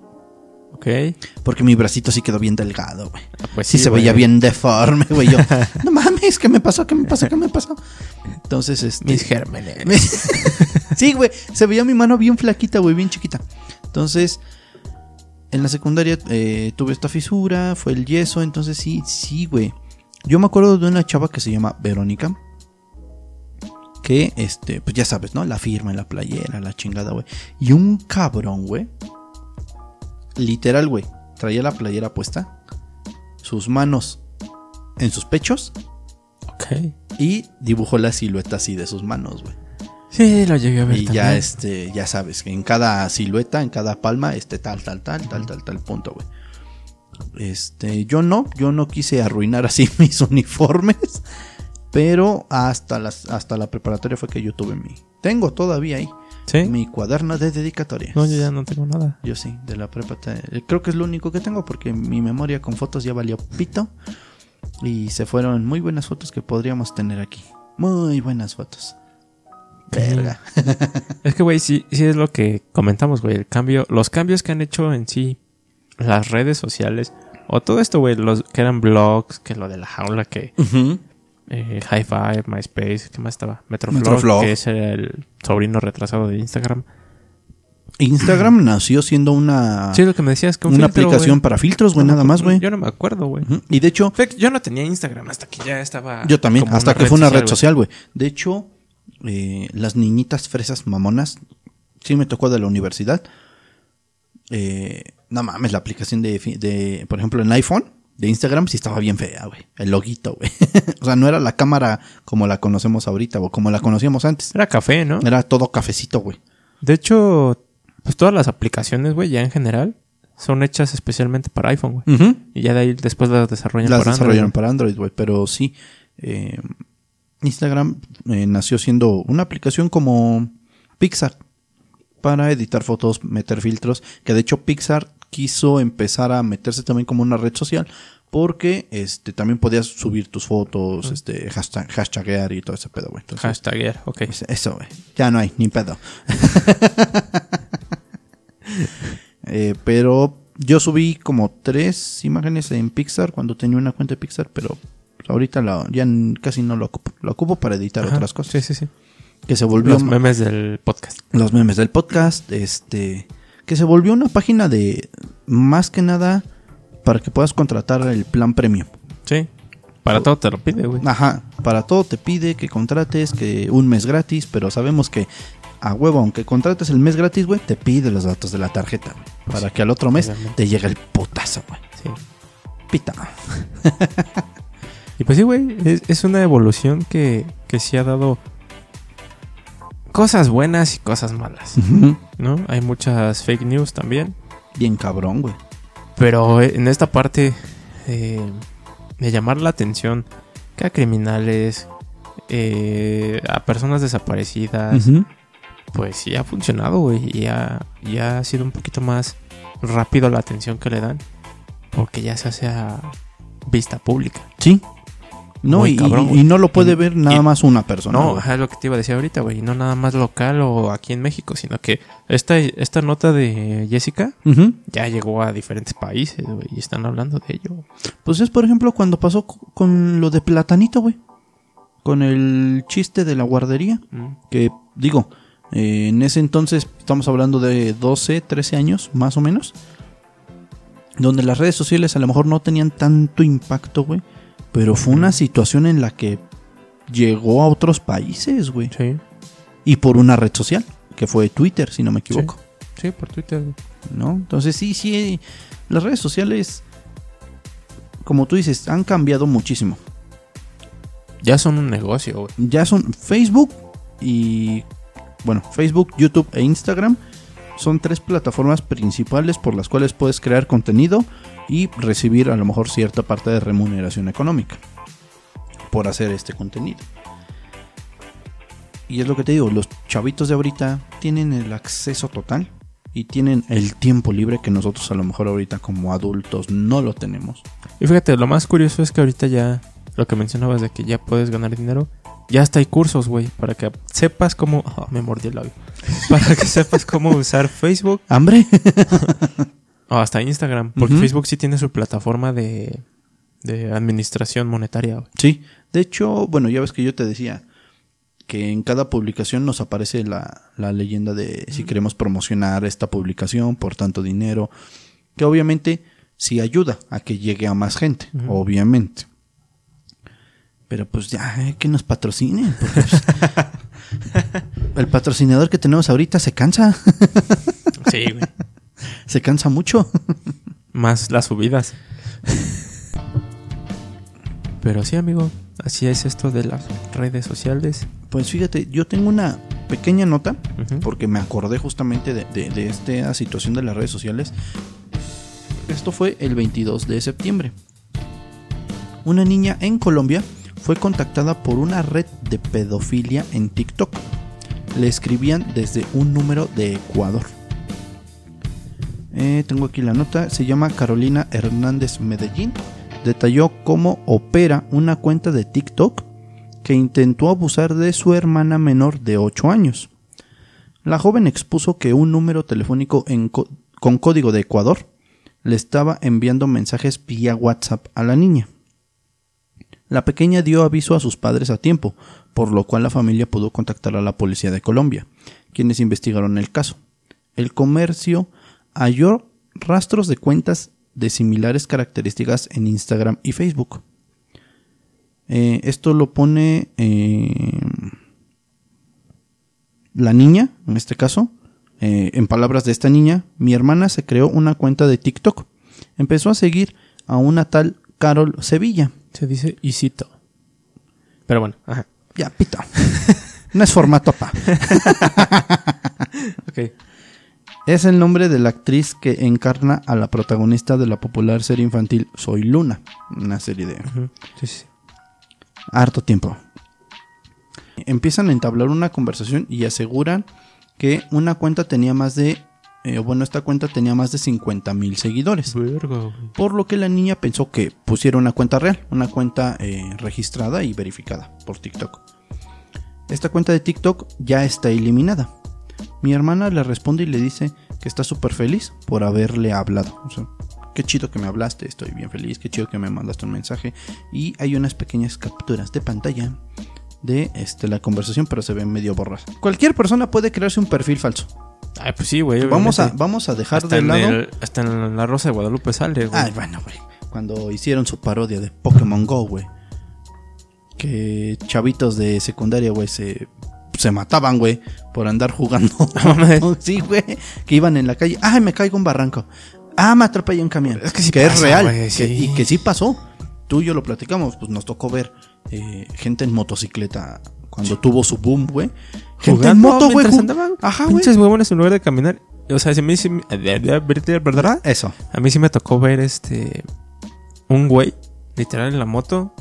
Ok. Porque mi bracito sí quedó bien delgado, güey. Ah, Pues Sí, se güey. veía bien deforme, güey. Yo, no mames, ¿qué me pasó? ¿Qué me pasó? ¿Qué me pasó? Entonces, este. Mis gérmenes. me- sí, güey. Se veía mi mano bien flaquita, güey, bien chiquita. Entonces, en la secundaria eh, tuve esta fisura, fue el yeso. Entonces, sí, sí, güey. Yo me acuerdo de una chava que se llama Verónica. Que, este, pues ya sabes, ¿no? La firma en la playera, la chingada, güey. Y un cabrón, güey. Literal, güey. Traía la playera puesta. Sus manos en sus pechos. Ok. Y dibujó la silueta así de sus manos, güey. Sí, lo llegué a ver Y también. ya este, ya sabes, que en cada silueta, en cada palma, este tal, tal, tal, tal, tal, tal punto, güey. Este, yo no, yo no quise arruinar así mis uniformes. Pero hasta, las, hasta la preparatoria fue que yo tuve mi... Tengo todavía ahí ¿Sí? mi cuaderno de dedicatorias. No, yo ya no tengo nada. Yo sí, de la prepa. te- Creo que es lo único que tengo porque mi memoria con fotos ya valió pito. Y se fueron muy buenas fotos que podríamos tener aquí. Muy buenas fotos. Verga. Es que, güey, sí, sí es lo que comentamos, güey. El cambio, los cambios que han hecho en sí las redes sociales. O todo esto, güey, los que eran blogs, que lo de la jaula, que eh, High Five, MySpace, ¿qué más estaba? Metroflog, Metroflog. que es el sobrino retrasado de Instagram. Instagram nació siendo una, Sí, lo que me decías que un una filtro, aplicación para filtros, güey, No nada más, güey. Yo no me acuerdo, güey. Y de hecho, Yo no tenía Instagram hasta que ya estaba. yo también, hasta que fue una red social, güey. De hecho, eh, las niñitas fresas mamonas, sí me tocó de la universidad. Eh, no mames, la aplicación de, por ejemplo, en iPhone, de Instagram, sí estaba bien fea, güey. El loguito, güey. o sea, no era la cámara como la conocemos ahorita o como la conocíamos antes. Era café, ¿no? Era todo cafecito, güey. De hecho, pues todas las aplicaciones, güey, ya en general, son hechas especialmente para iPhone, güey. Y ya de ahí después las desarrollan Las para desarrollaron Android. para Android, güey. Pero sí, eh, Instagram eh, nació siendo una aplicación como Pixar para editar fotos, meter filtros. Que de hecho Pixar quiso empezar a meterse también como una red social porque este también podías subir tus fotos, este hashtag, hashtaguear y todo ese pedo, güey. Entonces, ok. pues, Eso, güey. Ya no hay, ni pedo. Eh, pero yo subí como tres imágenes en Pixar cuando tenía una cuenta de Pixar, pero ahorita la- ya casi no lo ocupo. Lo ocupo para editar Ajá. otras cosas. Sí, sí, sí. Que se volvió Los memes del podcast. los memes del podcast, este, que se volvió una página de más que nada para que puedas contratar el plan premium. Sí. Para todo te lo pide, güey. Ajá, para todo te pide que contrates, que un mes gratis, pero sabemos que a huevo, aunque contrates el mes gratis, güey, te pide los datos de la tarjeta, güey, para que al otro mes te llegue el putazo, güey. Sí. Pita. Y pues sí, güey, es, es una evolución que, que sí ha dado cosas buenas y cosas malas, ¿no? Hay muchas fake news también. Bien cabrón, güey. Pero eh, en esta parte eh, de llamar la atención que a criminales, eh, a personas desaparecidas, pues sí ha funcionado, güey. Y ha, y ha sido un poquito más rápido la atención que le dan. Porque ya se hace a vista pública. Sí. No, Muy y, cabrón, y- güey. y no lo puede Y- ver nada más una persona. No, ajá, es lo que te iba a decir ahorita, güey. No nada más local o aquí en México, sino que esta, esta nota de Jessica ya llegó a diferentes países, güey. Y están hablando de ello. Pues es, por ejemplo, cuando pasó co- con lo de Platanito, güey. Con el chiste de la guardería. Mm. Que, digo, eh, en ese entonces estamos hablando de 12, 13 años, más o menos. Donde las redes sociales a lo mejor no tenían tanto impacto, güey. Pero fue una situación en la que llegó a otros países, güey. Sí, Y por una red social, que fue Twitter, si no me equivoco. sí, por Twitter. güey. ¿no? Entonces sí, sí, las redes sociales, como tú dices, han cambiado muchísimo. Ya son un negocio, güey. Ya son Facebook y, bueno, Facebook, YouTube e Instagram son tres plataformas principales por las cuales puedes crear contenido y recibir a lo mejor cierta parte de remuneración económica por hacer este contenido. Y es lo que te digo, los chavitos de ahorita tienen el acceso total y tienen el tiempo libre que nosotros a lo mejor ahorita como adultos no lo tenemos. Y fíjate, lo más curioso es que ahorita ya, lo que mencionabas de que ya puedes ganar dinero, ya hasta hay cursos, güey, para que sepas cómo... Me mordí el labio. Para que sepas cómo usar Facebook ¿Hambre? o hasta Instagram. Porque. Facebook sí tiene su plataforma de, de administración monetaria, güey. Sí, de hecho, bueno, ya ves que yo te decía que en cada publicación nos aparece la, la leyenda de si queremos promocionar esta publicación por tanto dinero, que obviamente sí ayuda a que llegue a más gente, Ujú. obviamente. Pero pues ya, eh, que nos patrocinen. porque, pues, el patrocinador que tenemos ahorita se cansa, Sí, güey. se cansa mucho. Más las subidas. Pero sí, amigo, así es esto de las redes sociales. Pues fíjate, yo tengo una pequeña nota porque me acordé justamente de, de- de esta situación de las redes sociales. Esto fue el 22 de septiembre. Una niña en Colombia fue contactada por una red de pedofilia en TikTok. Le escribían desde un número de Ecuador. Eh, tengo aquí la nota. Se llama Carolina Hernández Medellín. Detalló cómo opera una cuenta de TikTok que intentó abusar de su hermana menor de 8 años. La joven expuso que un número telefónico con código de Ecuador le estaba enviando mensajes vía WhatsApp a la niña. La pequeña dio aviso a sus padres a tiempo, por lo cual la familia pudo contactar a la policía de Colombia, quienes investigaron el caso. El comercio halló rastros de cuentas de similares características en Instagram y Facebook. Eh, esto lo pone eh, la niña, en este caso, eh, en palabras de esta niña, mi hermana se creó una cuenta de TikTok. Empezó a seguir a una tal Carol Sevilla. Se dice Isito. Pero bueno, ajá. Ya, pito. No es formato pa. Ok. Es el nombre de la actriz que encarna a la protagonista de la popular serie infantil Soy Luna. Una serie de. Sí, sí. harto tiempo. Empiezan a entablar una conversación y aseguran que una cuenta tenía más de... eh, bueno, esta cuenta tenía más de 50 mil seguidores. Verga. Por lo que la niña pensó que pusiera una cuenta real, una cuenta eh, registrada y verificada por TikTok. Esta cuenta de TikTok ya está eliminada. Mi hermana le responde y le dice que está súper feliz por haberle hablado. O sea, qué chido que me hablaste, estoy bien feliz, qué chido que me mandaste un mensaje. Y hay unas pequeñas capturas de pantalla de este, la conversación, pero se ven medio borradas. Cualquier persona puede crearse un perfil falso. Ay, pues sí, güey. Vamos a, vamos a dejar hasta de lado. el- hasta en la Rosa de Guadalupe sale, güey. Ay, bueno, güey. Cuando hicieron su parodia de Pokémon Go, güey. Que chavitos de secundaria, güey, se, se mataban, güey, por andar jugando. mames. sí, güey. Que iban en la calle. Ay, me caigo un barranco. Ah, me atropellé un camión. Es que sí es pasa, real. que- y que sí pasó. Tú y yo lo platicamos. Pues nos tocó ver eh, gente en motocicleta cuando tuvo su boom, güey. Gente en moto, güey. Ajá, güey. Pinches huevones en lugar de caminar. O sea, si a mí sí... me- ¿Verdad? Eso. A mí sí me tocó ver este... Un güey, literal en la moto,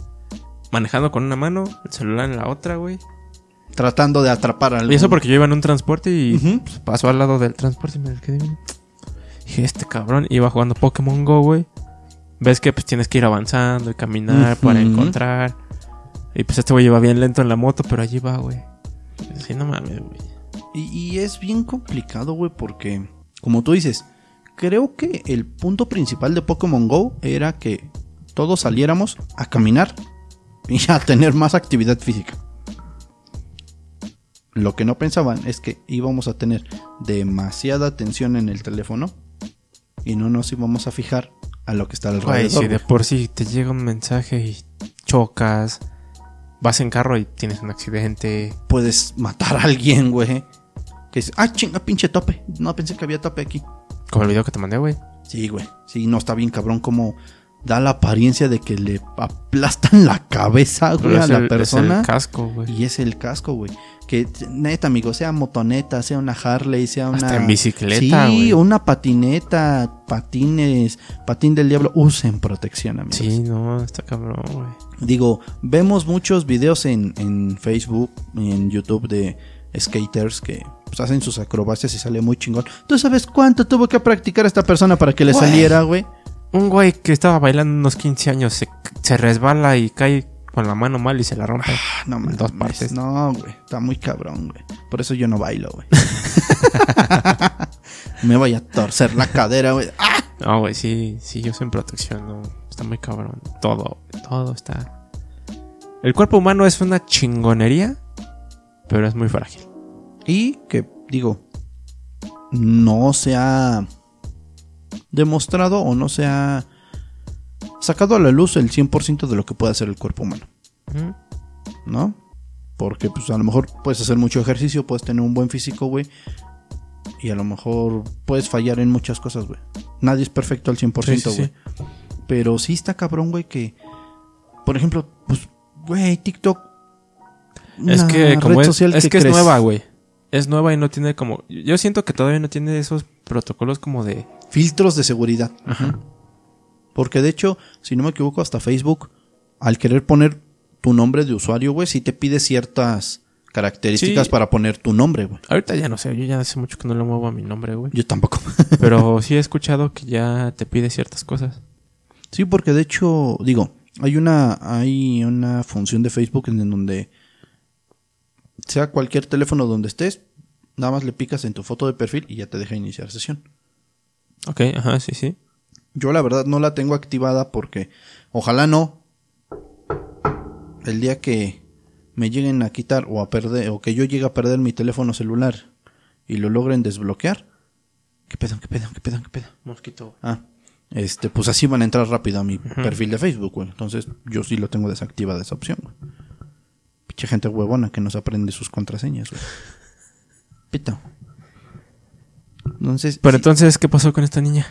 manejando con una mano, el celular en la otra, güey. Tratando de atrapar al. Y eso porque yo iba en un transporte y pues, pasó al lado del transporte y me quedé bien. Dije, este cabrón iba jugando Pokémon Go, güey. Ves que pues tienes que ir avanzando y caminar para encontrar. Y pues este güey iba bien lento en la moto, pero allí va, güey. Sí, no mames, güey. Y, y es bien complicado, güey, porque, como tú dices, creo que el punto principal de Pokémon Go era que todos saliéramos a caminar y a tener más actividad física. Lo que no pensaban es que íbamos a tener demasiada atención en el teléfono y no nos íbamos a fijar a lo que está alrededor. si de por sí te llega un mensaje y chocas, vas en carro y tienes un accidente. Puedes matar a alguien, güey. Que es, ah, chinga, pinche tope. No pensé que había tope aquí. Como el video que te mandé, güey. Sí, güey. Sí, no está bien cabrón como da la apariencia de que le aplastan la cabeza, güey, a la el- es persona. el casco, güey. y es el casco, güey. Que neta, amigo, sea motoneta, sea una Harley, sea una. Hasta en bicicleta, Sí, una patineta, patines, patín del diablo. Usen protección, amigos. Sí, no, está cabrón, güey. Digo, vemos muchos videos en, en Facebook, en YouTube de skaters que pues, hacen sus acrobacias y sale muy chingón. ¿Tú sabes cuánto tuvo que practicar esta persona para que le saliera, güey? Un güey que estaba bailando unos 15 años se, se resbala y cae con la mano mal y se la rompe. Ah, No, En dos partes. No, güey. Está muy cabrón, güey. Por eso yo no bailo, güey. Me voy a torcer la cadera, güey. ¡Ah! No, güey, sí, sí, yo soy en protección, no. Está muy cabrón. Todo, todo está. El cuerpo humano es una chingonería, pero es muy frágil. Y que, digo, no se ha demostrado o no se ha sacado a la luz el 100% de lo que puede hacer el cuerpo humano, ¿Mm? ¿no? Porque, pues, a lo mejor puedes hacer mucho ejercicio, puedes tener un buen físico, güey. Y a lo mejor puedes fallar en muchas cosas, güey. Nadie es perfecto al 100%, Sí, sí, güey. sí. Pero sí está cabrón, güey, que... Por ejemplo, pues, güey, TikTok... Es que, como red es, social es que es nueva, güey. Es nueva y no tiene como. Yo siento que todavía no tiene esos protocolos como de. Filtros de seguridad. Ajá. Porque de hecho, si no me equivoco, hasta Facebook, al querer poner tu nombre de usuario, güey, sí te pide ciertas características Sí. para poner tu nombre, güey. Ahorita ya no sé, yo ya hace mucho que no le muevo a mi nombre, güey. Yo tampoco. Pero sí he escuchado que ya te pide ciertas cosas. Sí, porque de hecho, digo, hay una, hay una función de Facebook en donde sea cualquier teléfono donde estés, nada más le picas en tu foto de perfil y ya te deja iniciar sesión. Ok, ajá, sí, sí. Yo la verdad no la tengo activada porque ojalá no. El día que me lleguen a quitar o a perder o que yo llegue a perder mi teléfono celular y lo logren desbloquear. ¿Qué pedo? ¿Qué pedo? ¿Qué pedo? ¿Qué pedo? Mosquito. Ah, este, pues así van a entrar rápido a mi perfil de Facebook, güey. Entonces, yo sí lo tengo desactivada esa opción, güey. Pinche gente huevona que no se aprende sus contraseñas, güey. Pito. Entonces, Pero sí, entonces, ¿qué pasó con esta niña?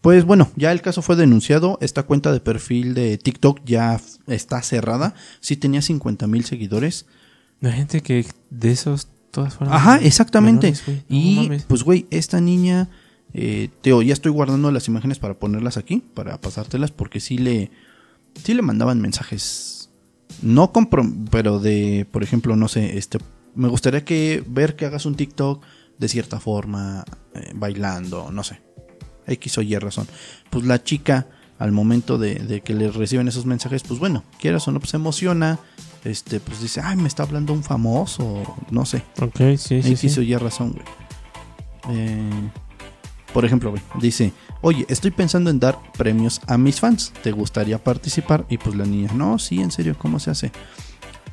Pues bueno, ya el caso fue denunciado. Esta cuenta de perfil de TikTok ya está cerrada. Sí tenía 50 mil seguidores. La gente que de esos todas fueron. Ajá, exactamente. menores, güey. No y pues, güey, esta niña, eh, Teo, ya estoy guardando las imágenes para ponerlas aquí, para pasártelas, porque sí le, sí le mandaban mensajes. No compro, pero de, por ejemplo, no sé, este, me gustaría que ver que hagas un TikTok de cierta forma, eh, bailando, no sé. X o Y razón. Pues la chica, al momento de, de que le reciben esos mensajes, pues bueno, quieras o no, pues se emociona. Este, pues dice, ay, me está hablando un famoso, no sé. Ok, sí, sí. X sí. o Y razón, güey. Eh, por ejemplo, güey, dice, oye, estoy pensando en dar premios a mis fans. ¿Te gustaría participar? Y pues la niña, no, sí, en serio, ¿cómo se hace?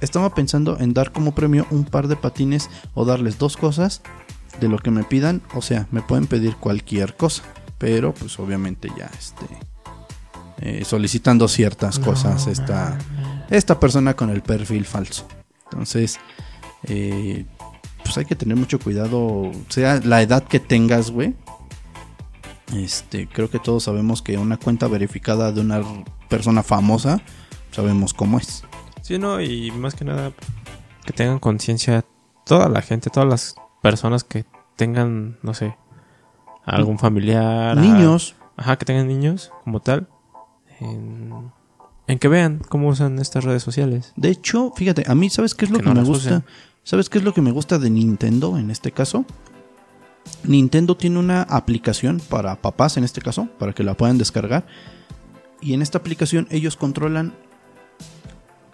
Estaba pensando en dar como premio un par de patines o darles dos cosas de lo que me pidan. O sea, me pueden pedir cualquier cosa. Pero pues obviamente ya este... eh, solicitando ciertas cosas esta, esta persona con el perfil falso. Entonces, eh, pues hay que tener mucho cuidado, sea la edad que tengas, güey. Este, creo que todos sabemos que una cuenta verificada de una persona famosa, sabemos cómo es. Sí, no, y más que nada que tengan conciencia toda la gente, todas las personas que tengan, no sé, algún familiar. a- Niños, Ajá, que tengan niños como tal. En, en que vean cómo usan estas redes sociales. de hecho, fíjate, a mí, ¿sabes qué es lo Que que, no me gusta? usen. ¿Sabes qué es lo que me gusta de Nintendo en este caso? Nintendo tiene una aplicación para papás en este caso, para que la puedan descargar. Y en esta aplicación ellos controlan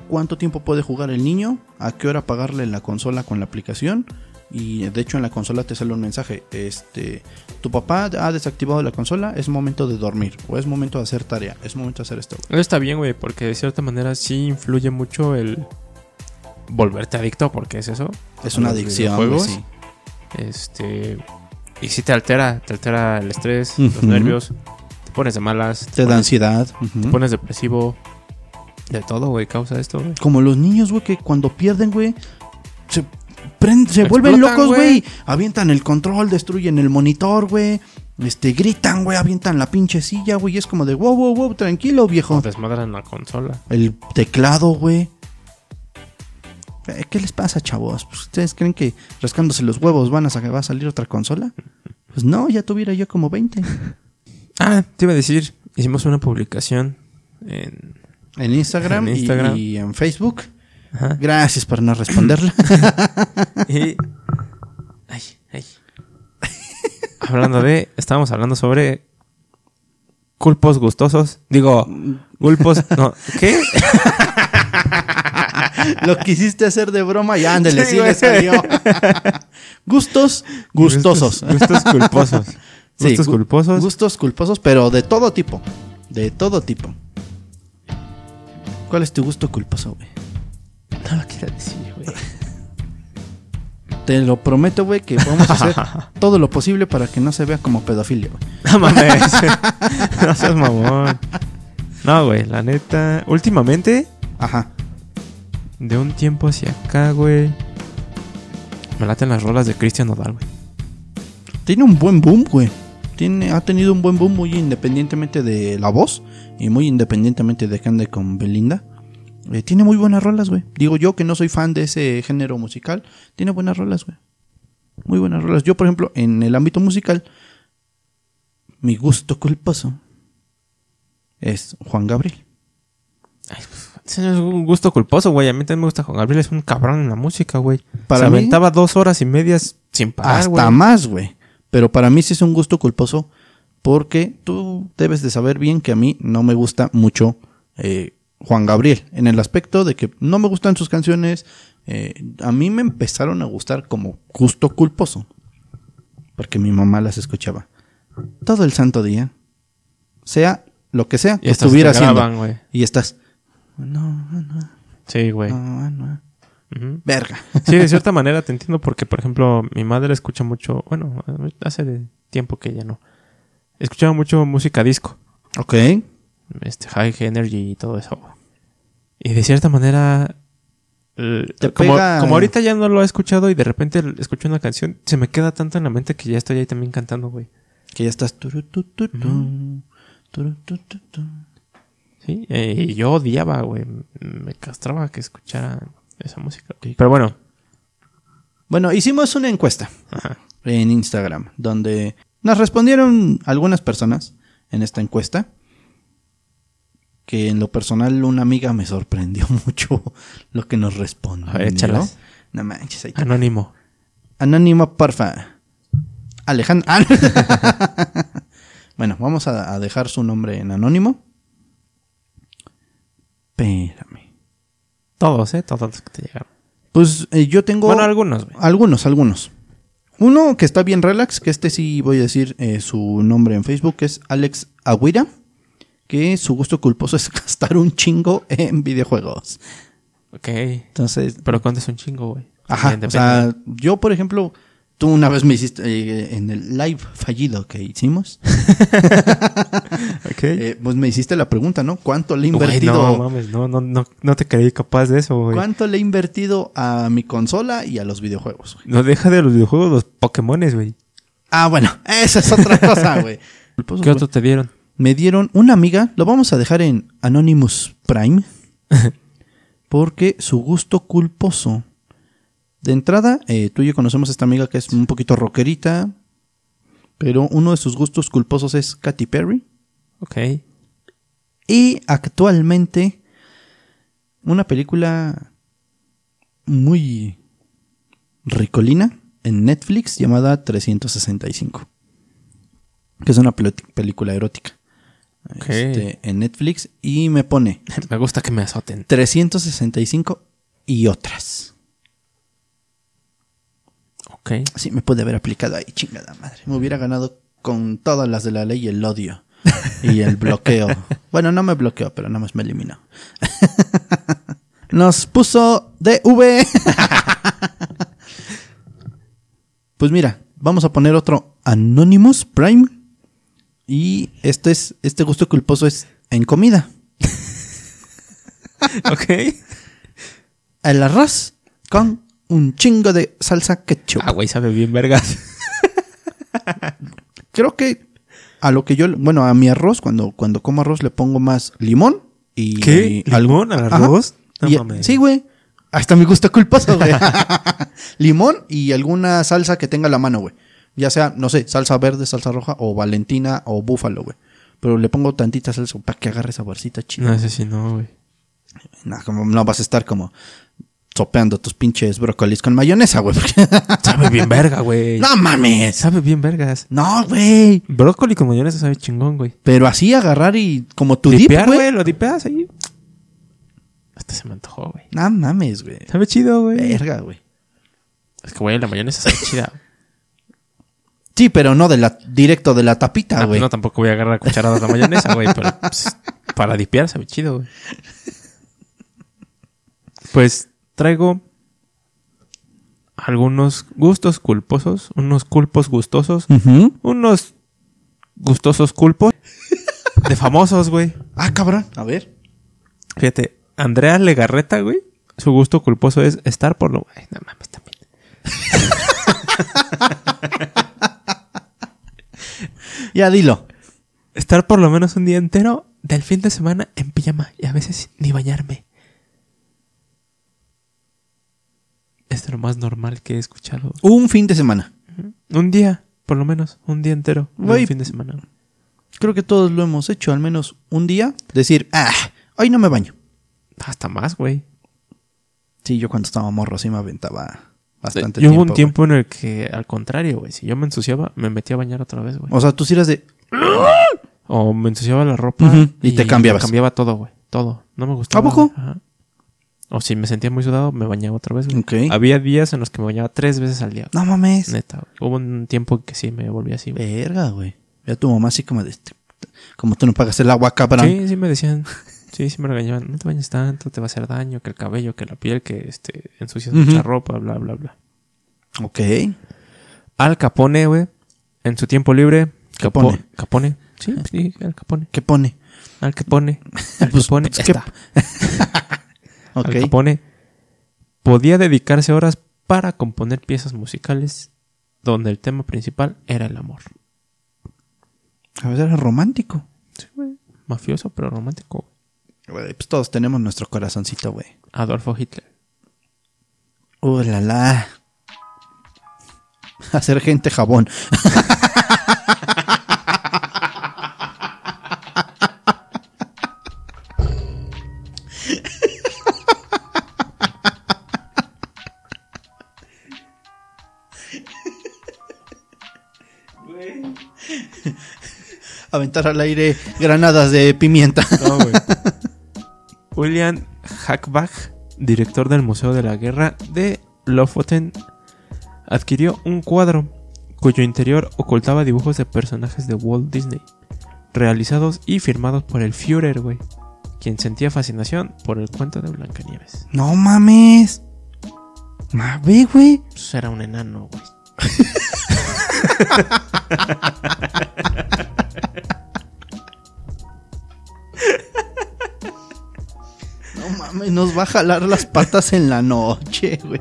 cuánto tiempo puede jugar el niño, a qué hora pagarle la consola con la aplicación. Y de hecho en la consola te sale un mensaje, este, tu papá ha desactivado la consola, es momento de dormir, o es momento de hacer tarea, es momento de hacer esto. Está bien, güey, porque de cierta manera sí influye mucho el volverte adicto, porque es eso. Es una adicción, videojuegos. sí. Este. Y sí te altera, te altera el estrés, los nervios, te pones de malas, Te da pones, ansiedad. te pones depresivo. De todo, güey, causa esto, güey. Como los niños, güey, que cuando pierden, güey, se, se vuelven Explotan, locos, güey. Avientan el control, destruyen el monitor, güey. Este, gritan, güey, avientan la pinche silla, güey. Y es como de, wow, wow, wow, tranquilo, viejo. O desmadran la consola. El teclado, güey. Eh, ¿Qué les pasa, chavos? Pues, ¿Ustedes creen que rascándose los huevos van a, sa- va a salir otra consola? Pues no, ya tuviera yo como 20. Ah, te iba a decir, hicimos una publicación en. En Instagram, En y- Instagram. Y, en Facebook. Ajá. Gracias por no responderla. Y. Ay, ay. Hablando de. Estábamos hablando sobre. Culpos gustosos. Digo, culpos. No, ¿qué? Lo quisiste hacer de broma y ándale, Sí, sí, le salió. Gustos gustosos. Gustos, gustos culposos. Sí, Gustos gu- culposos. Gustos culposos, pero de todo tipo. De todo tipo. ¿Cuál es tu gusto culposo, güey? No lo quiero decir, güey. Te lo prometo, güey, que vamos a hacer todo lo posible para que no se vea como pedofilia, güey. No mames. no seas mamón. No, güey, la neta. Últimamente, Ajá. de un tiempo hacia acá, güey. Me laten las rolas de Cristian Nodal, güey. Tiene un buen boom, güey. Tiene, ha tenido un buen boom muy independientemente de la voz y muy independientemente de que ande con Belinda. Eh, tiene muy buenas rolas, güey. Digo yo que no soy fan de ese género musical. Tiene buenas rolas, güey. Muy buenas rolas. Yo, por ejemplo, en el ámbito musical, mi gusto culposo es Juan Gabriel. Ay, Ese no es un gusto culposo, güey. A mí también me gusta Juan Gabriel. Es un cabrón en la música, güey. Para Se mí- aventaba dos horas y medias sin parar, Hasta más, güey. Pero para mí sí es un gusto culposo porque tú debes de saber bien que a mí no me gusta mucho eh, Juan Gabriel. En el aspecto de que no me gustan sus canciones. eh, a mí me empezaron a gustar como gusto culposo. Porque mi mamá las escuchaba. Todo el santo día. Sea lo que sea que estuviera se haciendo. Y estás... No, no, Sí, güey. no, no. Verga. Sí, de cierta manera te entiendo porque, por ejemplo, mi madre escucha mucho, bueno, hace tiempo que ya no. Escuchaba mucho música disco, Ok. Este High Energy y todo eso. Y de cierta manera, Te como, pega- como ahorita ya no lo he escuchado y de repente escucho una canción, se me queda tanto en la mente que ya estoy ahí también cantando, güey. Que ya estás... Sí, eh, y yo odiaba, güey. Me castraba que escuchara esa música. Pero bueno, Bueno, hicimos una encuesta ajá. en Instagram donde nos respondieron algunas personas en esta encuesta que en lo personal una amiga me sorprendió mucho lo que nos respondió. A ver, échalas. No manches, ahí Anónimo. Anónimo, porfa. Alejandro. Ah, bueno, vamos a, a dejar su nombre en anónimo. Espérame. Todos, ¿eh? Todos los que te llegaron. Pues eh, yo tengo... Bueno, algunos, güey. Algunos, algunos. Uno que está bien relax, que este sí voy a decir eh, su nombre en Facebook, que es Alex Aguira, que su gusto culposo es gastar un chingo en videojuegos. Ok. Entonces, Pero cuánto es un chingo, güey. ajá, o sea, yo por ejemplo, tú una vez me hiciste eh, en el live fallido que hicimos, Ok. eh, pues me hiciste la pregunta, ¿no? ¿Cuánto le he invertido? no mames, no, no, no, no te creí capaz de eso, güey. ¿Cuánto le he invertido a mi consola y a los videojuegos? güey? No deja de los videojuegos, los Pokémones, güey. Ah, bueno, esa es otra cosa, güey. ¿Qué otro te dieron? Me dieron una amiga, lo vamos a dejar en Anonymous Prime, porque su gusto culposo. De entrada, eh, tú y yo conocemos a esta amiga que es un poquito rockerita, pero uno de sus gustos culposos es Katy Perry. Ok. Y actualmente, una película muy ricolina en Netflix llamada 365, que es una película erótica. Este, en Netflix y me pone Me gusta que me azoten. 365 y otras. Ok. Sí, me pude haber aplicado ahí, chingada madre. Me hubiera ganado con todas las de la ley el odio y el bloqueo. bueno, no me bloqueó, pero nada más me eliminó. Nos puso DV. pues mira, vamos a poner otro Anonymous Prime. Y este es, este gusto culposo es en comida. Ok. El arroz con un chingo de salsa ketchup. Ah, güey, sabe bien vergas. Creo que a lo que yo, bueno, a mi arroz, cuando, cuando como arroz le pongo más limón y... ¿Qué? ¿Limón al arroz? No Y- mames. sí, güey. Hasta mi gusto culposo, güey. limón y alguna salsa que tenga a la mano, güey. Ya sea, no sé, salsa verde, salsa roja o valentina o búfalo, güey. Pero le pongo tantita salsa para que agarre saborcita chido. No sé si no, güey. No, como no vas a estar como sopeando tus pinches brócolis con mayonesa, güey. Sabe bien verga, güey. ¡No mames! Sabe bien vergas. No, güey. Brócoli con mayonesa sabe chingón, güey. Pero así agarrar y como tu dip, Dipear, güey. güey, lo dipeas ahí. Hasta se me antojó, güey. No mames, güey. Sabe chido, güey. Verga, güey. Es que, güey, la mayonesa sabe chida. Sí, pero no de la directo de la tapita, Ah, pues güey. no, tampoco voy a agarrar cucharadas la mayonesa, güey, pero pues, para dipear sabe chido, güey. Pues traigo algunos gustos culposos, unos culpos gustosos, unos gustosos culpos de famosos, güey. Ah, cabrón. A ver. Fíjate, Andrea Legarreta, güey, su gusto culposo es estar por lo... Ay, no mames, también. Ya dilo. Estar por lo menos un día entero del fin de semana en pijama y a veces ni bañarme. Es lo más normal que he escuchado. Un fin de semana. Un día, por lo menos, un día entero. un fin de semana. Creo que todos lo hemos hecho, al menos un día. Decir, ah, hoy no me baño. Hasta más, güey. Sí, yo cuando estaba morro sí me aventaba bastante Yo tiempo. hubo un tiempo en el que, al contrario, güey, si yo me ensuciaba, me metía a bañar otra vez, güey. O sea, tú sí eras de. O me ensuciaba la ropa y te cambiabas. cambiaba todo, güey. Todo. No me gustaba. ¿A poco? Ajá. O si me sentía muy sudado, me bañaba otra vez, güey. Ok. Había días en los que me bañaba tres veces al día. No mames. Neta, güey. Hubo un tiempo que sí me volví así, güey. Verga, güey. Ya tu mamá así como de. Como tú no pagas el agua, cabrón. Sí, sí me decían. Sí, sí me regañaban. No te bañes tanto, te va a hacer daño, que el cabello, que la piel, que este, ensucias mucha ropa, bla, bla, bla. Ok. Al Capone, güey, en su tiempo libre. Capo- Capone. Capone. Sí, sí, Al Capone. ¿Qué pone? Al Capone. Al Pues, Capone. pues, ¿qué- está. Ok. Al Capone podía dedicarse horas para componer piezas musicales donde el tema principal era el amor. A veces era romántico. Sí, güey. Mafioso, pero romántico. Güey, pues todos tenemos nuestro corazoncito, güey. Adolfo Hitler. Uh, la la. Hacer gente jabón. Aventar al aire granadas de pimienta. No, güey. William Hackbach, director del Museo de la Guerra de Lofoten, adquirió un cuadro cuyo interior ocultaba dibujos de personajes de Walt Disney, realizados y firmados por el Führer, güey, quien sentía fascinación por el cuento de Blancanieves. No mames. Ma, ve, güey. Pues era un enano, güey. mames, nos va a jalar las patas en la noche, güey.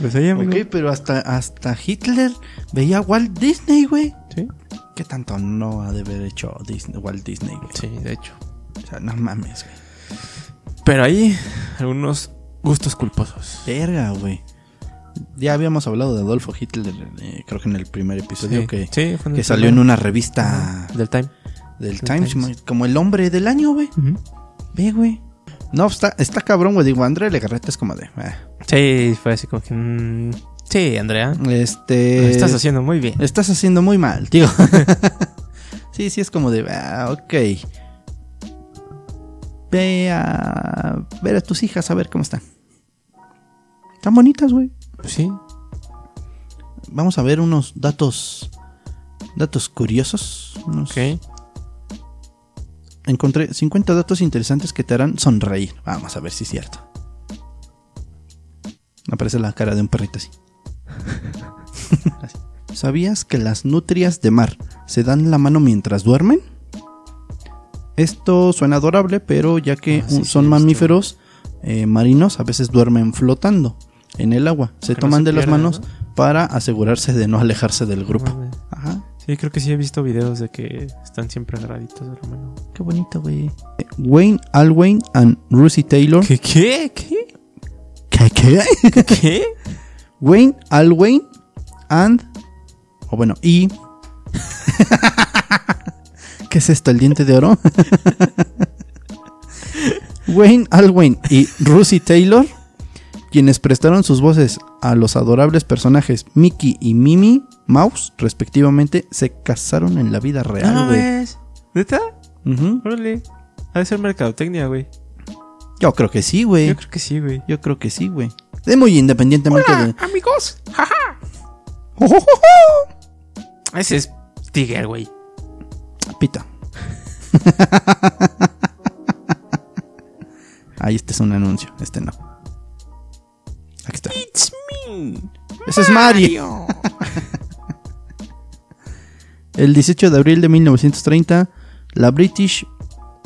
Pues amigo. Ok, pero hasta, hasta Hitler veía a Walt Disney, güey. Sí, ¿Qué tanto no ha de haber hecho Disney, Walt Disney, güey? sí, de hecho. O sea, no mames, güey. Pero ahí, algunos gustos culposos. Verga, güey. Ya habíamos hablado de Adolfo Hitler, eh, creo que en el primer episodio, Sí, que, sí, que salió en una revista Del Time. Del Times, Times. como el hombre del año, güey. Ve, güey. No, está, está cabrón, güey. Digo, André Legarreta es como de. eh. Sí, fue así como que. mm, sí, Andrea. Lo Este. estás haciendo muy bien. Estás haciendo muy mal, tío. sí, sí, es como de. Ah, ok. Ve a ver a tus hijas a ver cómo están. Están bonitas, güey. Sí. Vamos a ver unos datos. Datos curiosos. Unos- Ok. Encontré 50 datos interesantes que te harán sonreír. Vamos a ver si es cierto. Aparece la cara de un perrito así. ¿Sabías que las nutrias de mar se dan la mano mientras duermen? Esto suena adorable, pero ya que Ah, sí, un- sí, son mamíferos eh, marinos, a veces duermen flotando en el agua. Se no toman se de las manos para asegurarse de no alejarse del grupo. Ajá. Sí, creo que sí he visto videos de que están siempre agarraditos de la mano. Qué bonito, güey. Wayne Alwyn and Russie Taylor. ¿Qué? ¿Qué? ¿Qué? ¿Qué? ¿Qué? ¿Qué? Wayne Alwyn and. O bueno, y. ¿Qué es esto? ¿El diente de oro? Wayne Alwyn y Russie Taylor, quienes prestaron sus voces a los adorables personajes Mickey y Mimi Mouse, respectivamente, se casaron en la vida real, güey. mames. ¿Neta? Ujú. Órale. Ha de ser mercadotecnia, güey. Yo creo que sí, güey. Yo creo que sí, güey. Yo creo que sí, güey. Es muy independientemente de. amigos. Ese es Tiger, güey. Pita. Ahí este es un anuncio, este no. Aquí está. It's me. Ese es Mario. El 18 de abril de 1930, la British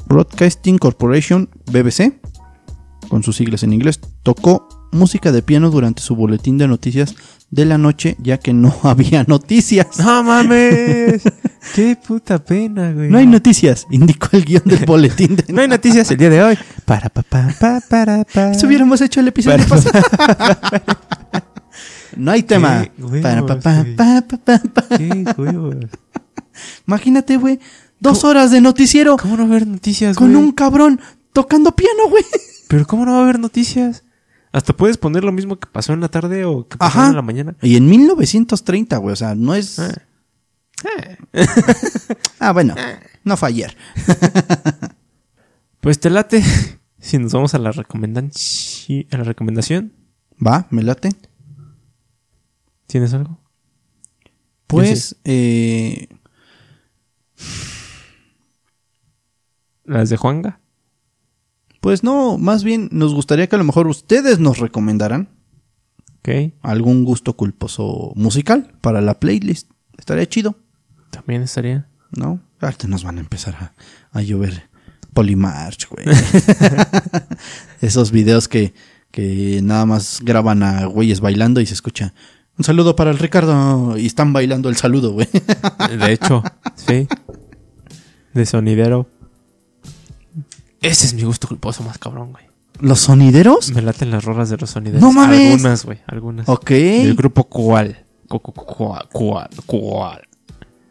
Broadcasting Corporation, BBC, con sus siglas en inglés, tocó música de piano durante su boletín de noticias de la noche, ya que no había noticias. No mames. Qué puta pena, güey. No hay noticias, indicó el guion del boletín de No hay noticias el día de hoy. Para pa pa pa para pa. Si hubiéramos hecho el episodio Para- pasado. no hay tema. Para pa, pa, pa, pa, pa, pa. Qué huevos. Imagínate, güey. Dos horas de noticiero ¿Cómo no va a haber noticias, con güey? un cabrón tocando piano, güey. Pero ¿cómo no va a haber noticias? Hasta puedes poner lo mismo que pasó en la tarde o que pasó Ajá. en la mañana. Y en 1930, güey. O sea, no es. Ah. Ah, bueno. No fue ayer. Pues te late. Si nos vamos a la recomendación. A la recomendación. Va, me late. ¿Tienes algo? Pues, eh, Las de Juanga. pues no, más bien nos gustaría que a lo mejor ustedes nos recomendaran Ok. algún gusto culposo musical para la playlist. Estaría chido, También estaría. ¿no? Ahorita nos van a empezar a, a llover Polymarch, güey. Esos videos que, que nada más graban a güeyes bailando y se escucha. Un saludo para el Ricardo. Y están bailando el saludo, güey. De hecho, sí. De sonidero. Ese es mi gusto culposo más cabrón, güey. ¿Los sonideros? Me laten las rolas de los sonideros. ¡No mames! Algunas, güey. Algunas. Ok. Del grupo Cual. Cu- cu- cu- Cual. Cual. Cual.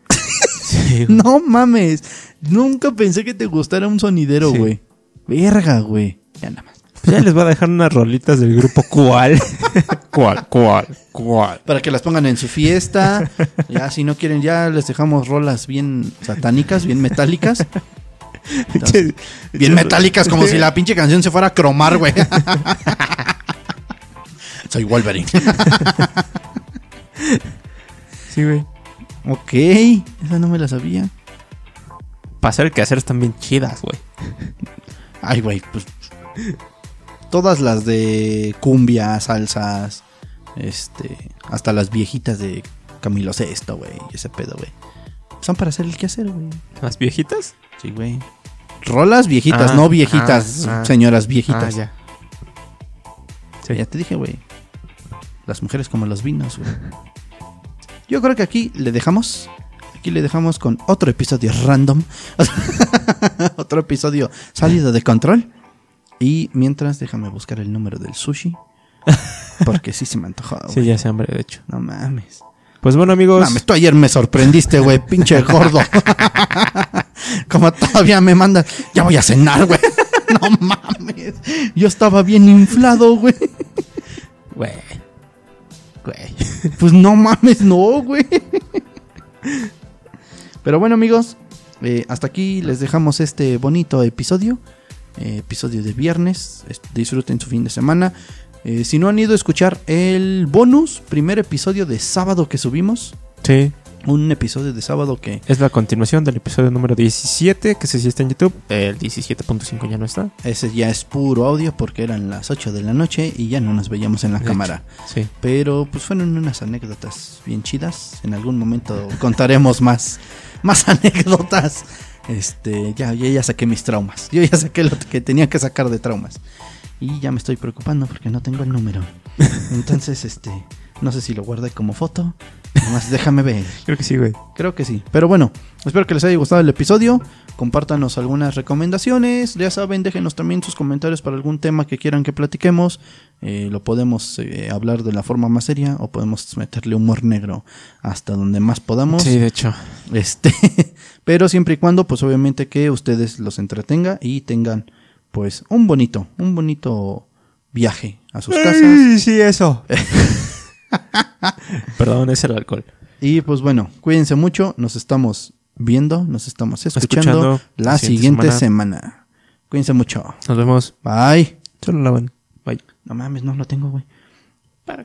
Sí. No mames. Nunca pensé que te gustara un sonidero, Sí. güey. Verga, güey. Ya nada más. Pues ya les voy a dejar unas rolitas del grupo Cual. Cual, Cual, Cual. Para que las pongan en su fiesta. ya, si no quieren, ya les dejamos rolas bien satánicas, bien metálicas. Entonces, bien metálicas, como si la pinche canción se fuera a cromar, güey. Soy Wolverine. Sí, güey. ok, esa no me la sabía. Para hacer que hacer están bien chidas, güey. Ay, güey, pues. Todas las de cumbia, salsas, este. Hasta las viejitas de Camilo Sesto, güey, ese pedo, güey. Son para hacer el quehacer, güey. ¿Las viejitas? Sí, güey. Rolas viejitas, Ah, no viejitas, ah, ah. señoras viejitas. ya. Sí. Ya te dije, güey. Las mujeres como los vinos, güey. Yo creo que aquí le dejamos. Aquí le dejamos con otro episodio random. otro episodio salido de control. Y mientras, déjame buscar el número del sushi. Porque sí se me antojó, güey. Sí, ya se hambre, de hecho. No mames. Pues bueno, amigos. Mames, tú ayer me sorprendiste, güey, pinche gordo. Como todavía me manda, ya voy a cenar, güey. No mames. Yo estaba bien inflado, güey. Güey. Güey. Pues no mames, no, güey. Pero bueno, amigos, eh, hasta aquí les dejamos este bonito episodio. eh, episodio de viernes. Es- Disfruten su fin de semana. Eh, si no han ido a escuchar el bonus, primer episodio de sábado que subimos. Sí. Un episodio de sábado que Es la continuación del episodio número 17, que se sí está en YouTube. El 17.5 ya no está. ese ya es puro audio porque eran las 8 de la noche y ya no nos veíamos en la cámara. Sí. Pero pues fueron unas anécdotas bien chidas. En algún momento contaremos más, más anécdotas. Este, ya, ya, ya saqué mis traumas. Yo ya saqué lo que tenía que sacar de traumas. Y ya me estoy preocupando porque no tengo el número. Entonces, este, no sé si lo guardé como foto. Nomás déjame ver. Creo que sí, güey. Creo que sí. Pero bueno, espero que les haya gustado el episodio. Compártanos algunas recomendaciones. Ya saben, déjenos también sus comentarios para algún tema que quieran que platiquemos. Eh, lo podemos eh, hablar de la forma más seria o podemos meterle humor negro hasta donde más podamos. Sí, de hecho. Este, pero siempre y cuando, pues obviamente que ustedes los entretenga y tengan, pues, un bonito, un bonito viaje a sus casas. sí, eso. Perdón, es el alcohol. Y pues bueno, cuídense mucho, nos estamos viendo, nos estamos escuchando, Escuchando la la siguiente siguiente semana. Cuídense mucho. Nos vemos. Bye. Solo lavan. Bye. No mames, no lo tengo, güey. Para.